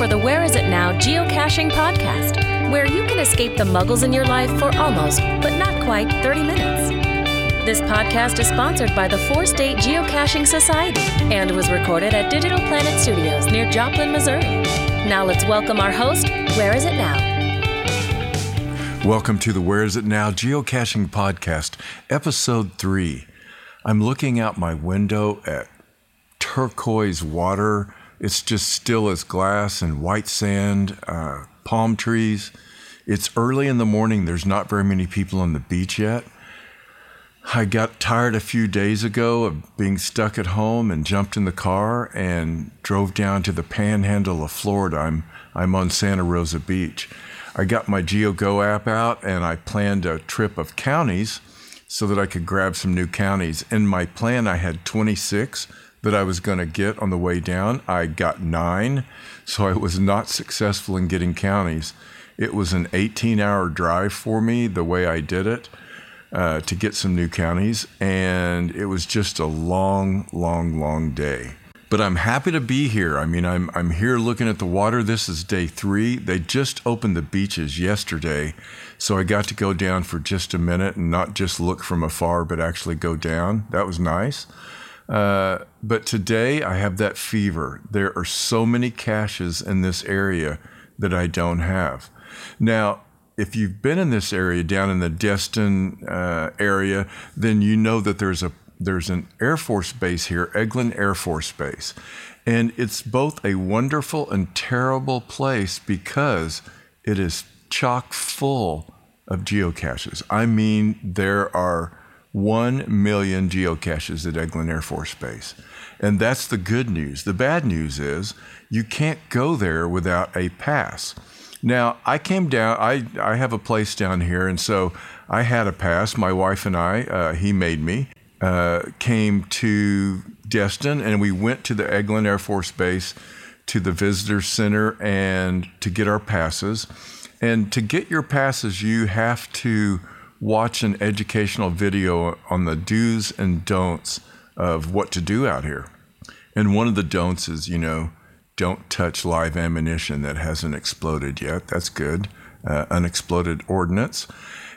for the Where Is It Now Geocaching Podcast, where you can escape the muggles in your life for almost, but not quite, 30 minutes. This podcast is sponsored by the Four State Geocaching Society and was recorded at Digital Planet Studios near Joplin, Missouri. Now let's welcome our host, Where Is It Now? Welcome to the Where Is It Now Geocaching Podcast, Episode 3. I'm looking out my window at turquoise water. It's just still as glass and white sand, uh, palm trees. It's early in the morning. There's not very many people on the beach yet. I got tired a few days ago of being stuck at home and jumped in the car and drove down to the panhandle of Florida. I'm, I'm on Santa Rosa Beach. I got my GeoGo app out and I planned a trip of counties so that I could grab some new counties. In my plan, I had 26 that I was going to get on the way down. I got nine, so I was not successful in getting counties. It was an 18 hour drive for me the way I did it uh, to get some new counties, and it was just a long, long, long day. But I'm happy to be here. I mean, I'm I'm here looking at the water. This is day three. They just opened the beaches yesterday, so I got to go down for just a minute and not just look from afar, but actually go down. That was nice. Uh, but today I have that fever. There are so many caches in this area that I don't have. Now, if you've been in this area down in the Destin uh, area, then you know that there's a there's an Air Force base here, Eglin Air Force Base. And it's both a wonderful and terrible place because it is chock full of geocaches. I mean, there are 1 million geocaches at Eglin Air Force Base. And that's the good news. The bad news is you can't go there without a pass. Now, I came down, I, I have a place down here, and so I had a pass. My wife and I, uh, he made me, uh, came to Destin, and we went to the Eglin Air Force Base to the visitor center and to get our passes. And to get your passes, you have to watch an educational video on the do's and don'ts of what to do out here. And one of the don'ts is, you know, don't touch live ammunition that hasn't exploded yet. That's good. Uh, unexploded ordnance.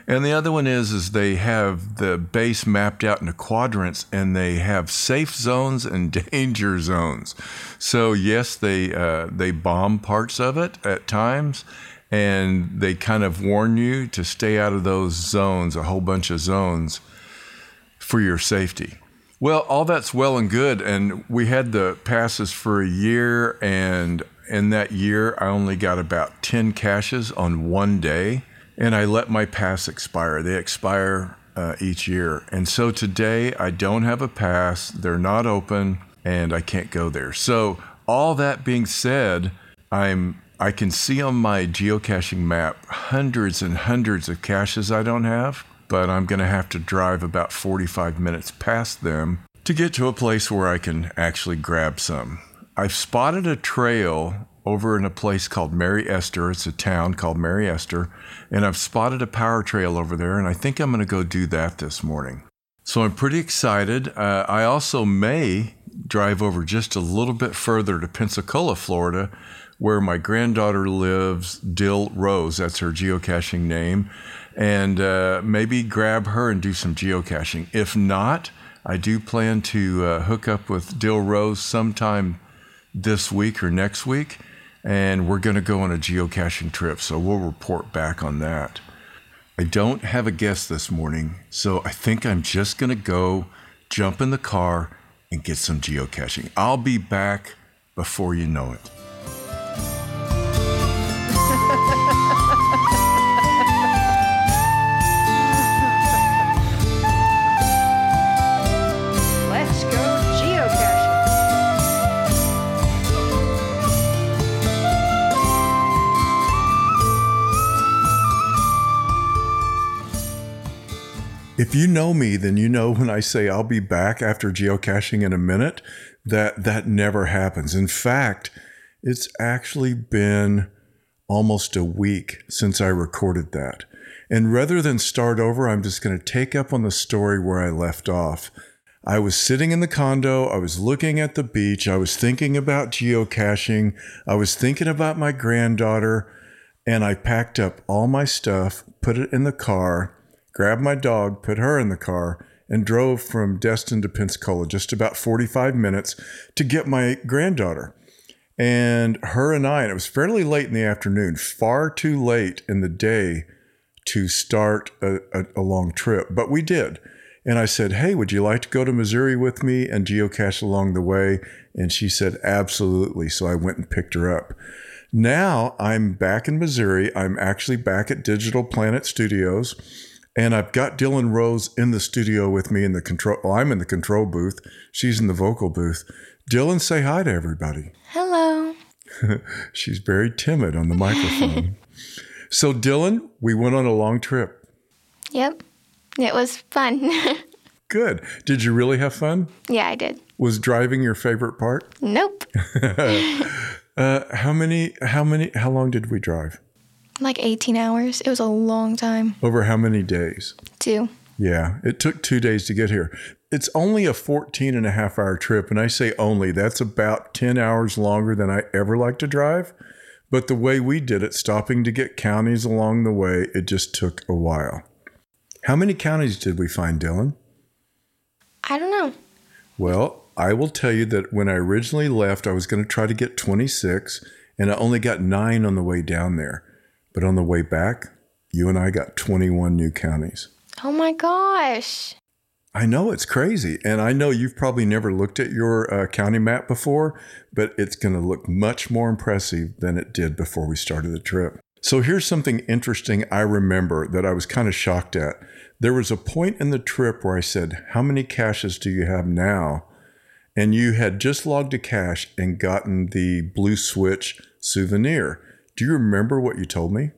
And the other one is is they have the base mapped out into quadrants, and they have safe zones and danger zones. So yes, they uh, they bomb parts of it at times, and they kind of warn you to stay out of those zones, a whole bunch of zones, for your safety. Well, all that's well and good. And we had the passes for a year. And in that year, I only got about 10 caches on one day. And I let my pass expire. They expire uh, each year. And so today, I don't have a pass. They're not open and I can't go there. So, all that being said, I'm I can see on my geocaching map hundreds and hundreds of caches I don't have but I'm going to have to drive about 45 minutes past them to get to a place where I can actually grab some. I've spotted a trail over in a place called Mary Esther. It's a town called Mary Esther, and I've spotted a power trail over there, and I think I'm going to go do that this morning. So I'm pretty excited. Uh, I also may drive over just a little bit further to Pensacola, Florida, where my granddaughter lives, Dylrose. That's her geocaching name and uh, maybe grab her and do some geocaching. If not, I do plan to uh, hook up with Dylrose sometime this week or next week, and we're going to go on a geocaching trip. So we'll report back on that. I don't have a guest this morning, so I think I'm just going to go jump in the car and get some geocaching. I'll be back before you know it. If you know me, then you know when I say I'll be back after geocaching in a minute, that that never happens. In fact, it's actually been almost a week since I recorded that. And rather than start over, I'm just going to take up on the story where I left off. I was sitting in the condo. I was looking at the beach. I was thinking about geocaching. I was thinking about my granddaughter. And I packed up all my stuff, put it in the car, grabbed my dog, put her in the car, and drove from Destin to Pensacola, just about 45 minutes to get my granddaughter. And her and I, and it was fairly late in the afternoon, far too late in the day to start a, a, a long trip, but we did. And I said, Hey, would you like to go to Missouri with me and geocache along the way? And she said, Absolutely. So I went and picked her up. Now I'm back in Missouri. I'm actually back at Digital Planet Studios. And I've got Dylan Rose in the studio with me in the control. Well, I'm in the control booth. She's in the vocal booth. Dylan, say hi to everybody. Hello. She's very timid on the microphone. so, Dylan, we went on a long trip. Yep. It was fun. Good. Did you really have fun? yeah, I did. Was driving your favorite part? Nope. Uh, how many? How many? How long did we drive? Like 18 hours. It was a long time. Over how many days? Two. Yeah, it took two days to get here. It's only a 14 and a half hour trip. And I say only, that's about 10 hours longer than I ever like to drive. But the way we did it, stopping to get counties along the way, it just took a while. How many counties did we find, Dylan? I don't know. Well, I will tell you that when I originally left, I was going to try to get 26, and I only got nine on the way down there. But on the way back, you and I got 21 new counties. Oh my gosh. I know it's crazy. And I know you've probably never looked at your uh, county map before, but it's going to look much more impressive than it did before we started the trip. So here's something interesting I remember that I was kind of shocked at. There was a point in the trip where I said, How many caches do you have now? And you had just logged a cache and gotten the Blue Switch souvenir. Do you remember what you told me?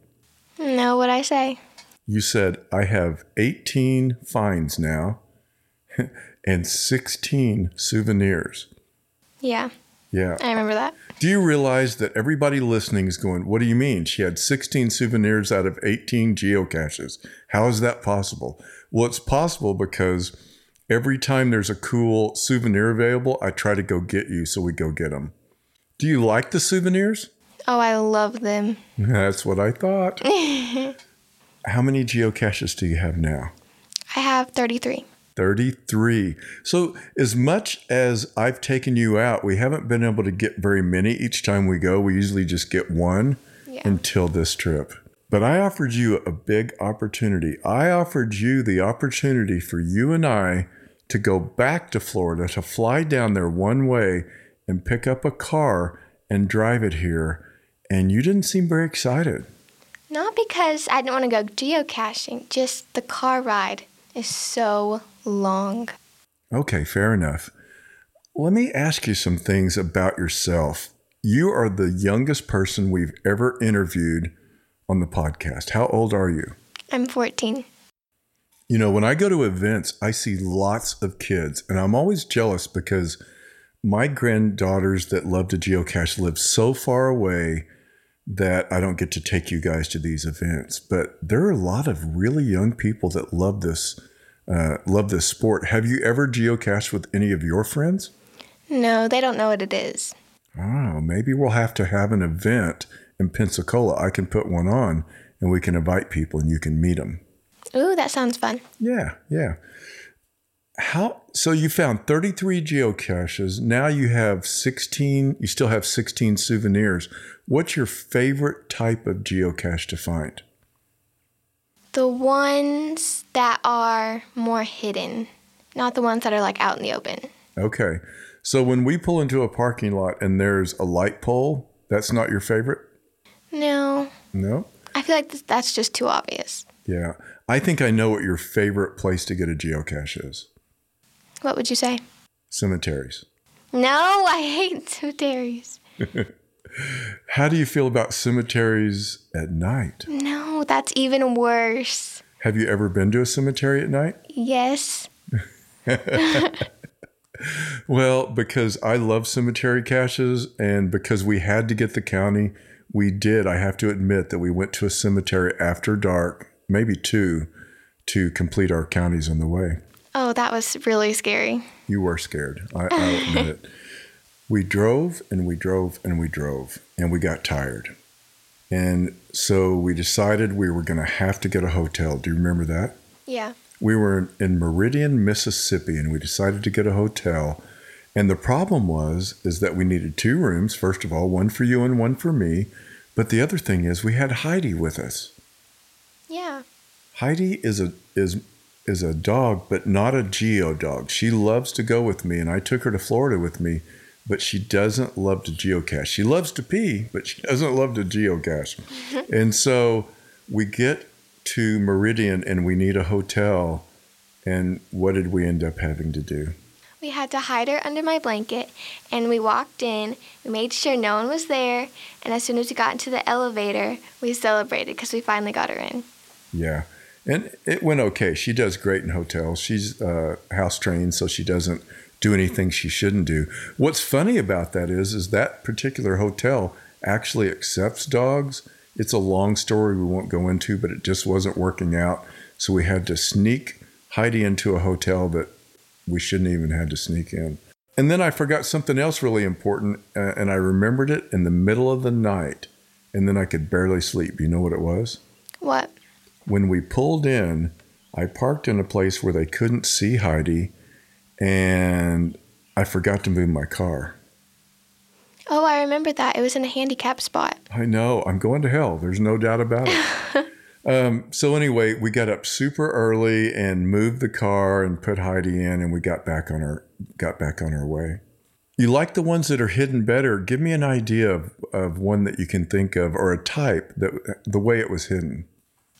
No, what I say? You said, I have 18 finds now and 16 souvenirs. Yeah, Yeah. I remember that. Do you realize that everybody listening is going, What do you mean? She had 16 souvenirs out of 18 geocaches. How is that possible? Well, it's possible because every time there's a cool souvenir available, I try to go get you, so we go get them. Do you like the souvenirs? Oh, I love them. That's what I thought. How many geocaches do you have now? I have 33. 33. So, as much as I've taken you out, we haven't been able to get very many each time we go. We usually just get one Yeah. until this trip. But I offered you a big opportunity. I offered you the opportunity for you and I to go back to Florida, to fly down there one way and pick up a car and drive it here. And you didn't seem very excited. Not because I didn't want to go geocaching, just the car ride is so long. Okay, fair enough. Let me ask you some things about yourself. You are the youngest person we've ever interviewed on the podcast. How old are you? I'm 14. You know, when I go to events, I see lots of kids, and I'm always jealous because my granddaughters that love to geocache live so far away that I don't get to take you guys to these events. But there are a lot of really young people that love this, uh, love this sport. Have you ever geocached with any of your friends? No, they don't know what it is. Oh, maybe we'll have to have an event in Pensacola. I can put one on, and we can invite people, and you can meet them. Ooh, that sounds fun. Yeah, yeah. How so you found 33 geocaches. Now you have 16, you still have 16 souvenirs. What's your favorite type of geocache to find? The ones that are more hidden, not the ones that are like out in the open. Okay. So when we pull into a parking lot and there's a light pole, that's not your favorite? No, No? I feel like that's just too obvious. Yeah. I think I know what your favorite place to get a geocache is. What would you say? Cemeteries. No, I hate cemeteries. How do you feel about cemeteries at night? No, that's even worse. Have you ever been to a cemetery at night? Yes. Well, because I love cemetery caches and because we had to get the county, we did. I have to admit that we went to a cemetery after dark maybe two to complete our counties on the way. Oh, that was really scary. You were scared. I, I'll admit it. We drove and we drove and we drove and we got tired. And so we decided we were going to have to get a hotel. Do you remember that? Yeah. We were in Meridian, Mississippi, and we decided to get a hotel. And the problem was is that we needed two rooms. First of all, one for you and one for me. But the other thing is we had Heidi with us. Yeah. Heidi is a is is a dog, but not a geo dog. She loves to go with me, and I took her to Florida with me, but she doesn't love to geocache. She loves to pee, but she doesn't love to geocache. and so we get to Meridian and we need a hotel. And what did we end up having to do? We had to hide her under my blanket, and we walked in. We made sure no one was there, and as soon as we got into the elevator, we celebrated because we finally got her in. Yeah. And it went okay. She does great in hotels. She's uh, house trained, so she doesn't do anything she shouldn't do. What's funny about that is, is that particular hotel actually accepts dogs. It's a long story we won't go into, but it just wasn't working out. So we had to sneak Heidi into a hotel that we shouldn't even had to sneak in. And then I forgot something else really important, uh, and I remembered it in the middle of the night, and then I could barely sleep. You know what it was? What? When we pulled in, I parked in a place where they couldn't see Heidi, and I forgot to move my car. Oh, I remember that. It was in a handicap spot. I know. I'm going to hell. There's no doubt about it. um, so anyway, we got up super early and moved the car and put Heidi in, and we got back on our got back on our way. You like the ones that are hidden better? Give me an idea of, of one that you can think of, or a type that the way it was hidden.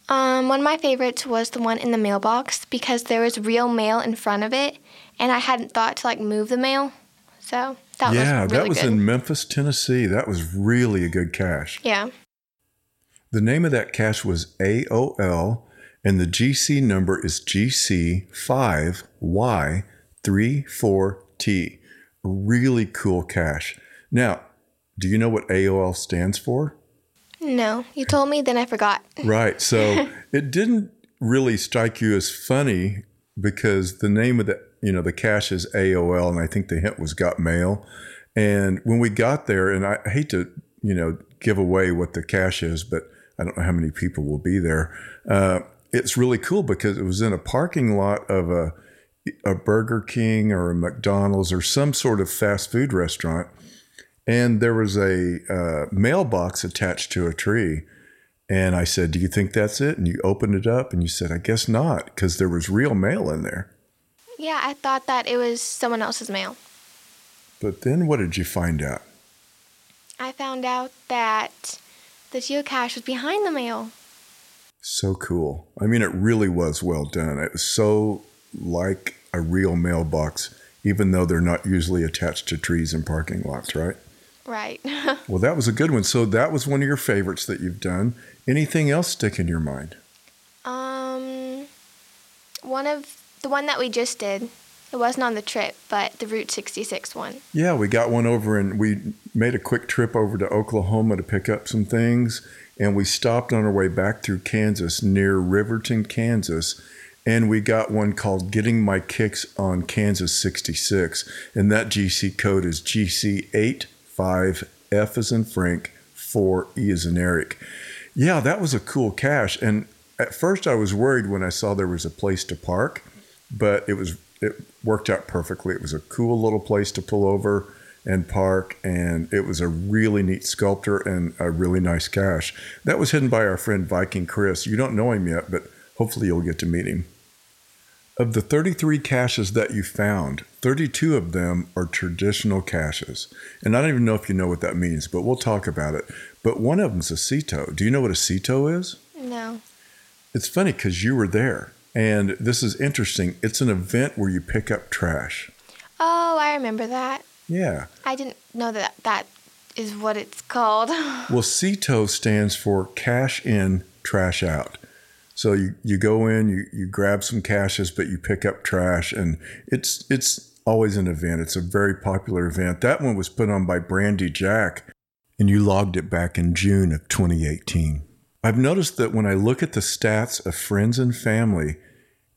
Um, one of my favorites was the one in the mailbox because there was real mail in front of it, and I hadn't thought to like move the mail, so that yeah, was really that was good. in Memphis, Tennessee. That was really a good cache. yeah. The name of that cache was AOL, and the GC number is GC5Y34T. really cool cache. Now, do you know what AOL stands for? No, you told me, then I forgot. Right. So it didn't really strike you as funny because the name of the you know the cache is AOL, and I think the hint was got mail. And when we got there, and I hate to you know give away what the cache is, but I don't know how many people will be there. Uh, it's really cool because it was in a parking lot of a a Burger King or a McDonald's or some sort of fast food restaurant, and there was a uh, mailbox attached to a tree. And I said, "Do you think that's it?" And you opened it up, and you said, "I guess not," because there was real mail in there. Yeah, I thought that it was someone else's mail. But then, what did you find out? I found out that the geocache was behind the mail. So cool. I mean, it really was well done. It was so like a real mailbox, even though they're not usually attached to trees and parking lots, right? Right. Well, that was a good one. So that was one of your favorites that you've done. Anything else stick in your mind? um, one of the one that we just did. It wasn't on the trip, but the Route 66 one. Yeah, we got one over and we made a quick trip over to Oklahoma to pick up some things. And we stopped on our way back through Kansas near Riverton, Kansas. And we got one called Getting My Kicks on Kansas 66. And that GC code is GC85F is in Frank, 4E is in Eric. Yeah, that was a cool cache. And at first I was worried when I saw there was a place to park, but it was it worked out perfectly. It was a cool little place to pull over and park, and it was a really neat sculptor and a really nice cache. That was hidden by our friend Viking Chris. You don't know him yet, but hopefully you'll get to meet him. Of the 33 caches that you found, 32 of them are traditional caches. And I don't even know if you know what that means, but we'll talk about it. But one of them's a CITO. Do you know what a CITO is? No. It's funny because you were there. And this is interesting. It's an event where you pick up trash. Oh, I remember that. Yeah. I didn't know that that is what it's called. Well, CITO stands for cache in, trash out. So you, you go in, you, you grab some caches, but you pick up trash, and it's it's always an event. It's a very popular event. That one was put on by Brandy Jack, and you logged it back in June of 2018. I've noticed that when I look at the stats of friends and family,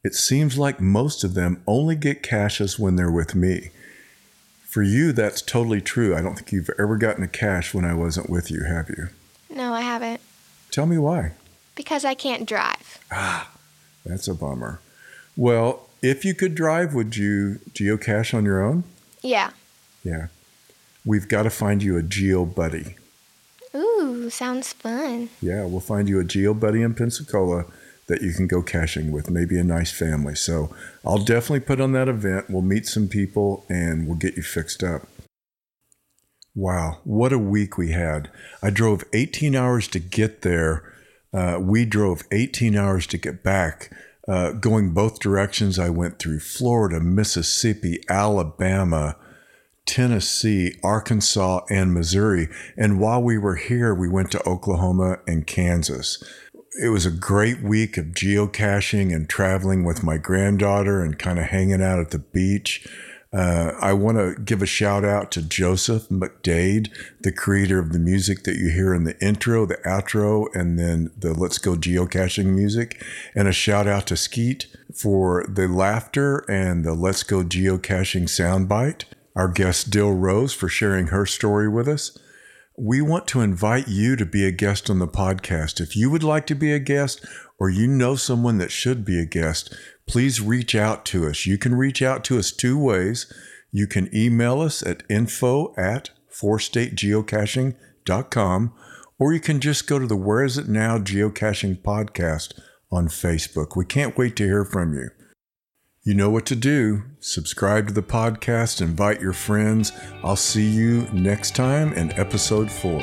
it seems like most of them only get caches when they're with me. For you, that's totally true. I don't think you've ever gotten a cache when I wasn't with you, have you? No, I haven't. Tell me why. Because I can't drive. Ah, that's a bummer. Well, if you could drive, would you geocache on your own? Yeah. Yeah. We've got to find you a geo buddy. Ooh, sounds fun. Yeah, we'll find you a geo buddy in Pensacola that you can go caching with, maybe a nice family. So I'll definitely put on that event. We'll meet some people and we'll get you fixed up. Wow, what a week we had. I drove 18 hours to get there. Uh, we drove 18 hours to get back. Uh, going both directions, I went through Florida, Mississippi, Alabama, Tennessee, Arkansas, and Missouri. And while we were here, we went to Oklahoma and Kansas it was a great week of geocaching and traveling with my granddaughter and kind of hanging out at the beach. Uh, I want to give a shout out to Joseph McDade, the creator of the music that you hear in the intro, the outro, and then the Let's Go Geocaching music. And a shout out to Skeet for the laughter and the Let's Go Geocaching soundbite. Our guest Dylrose for sharing her story with us we want to invite you to be a guest on the podcast. If you would like to be a guest or you know someone that should be a guest, please reach out to us. You can reach out to us two ways. You can email us at info at fourstategeocaching.com or you can just go to the Where Is It Now Geocaching podcast on Facebook. We can't wait to hear from you. You know what to do. Subscribe to the podcast, invite your friends. I'll see you next time in episode four.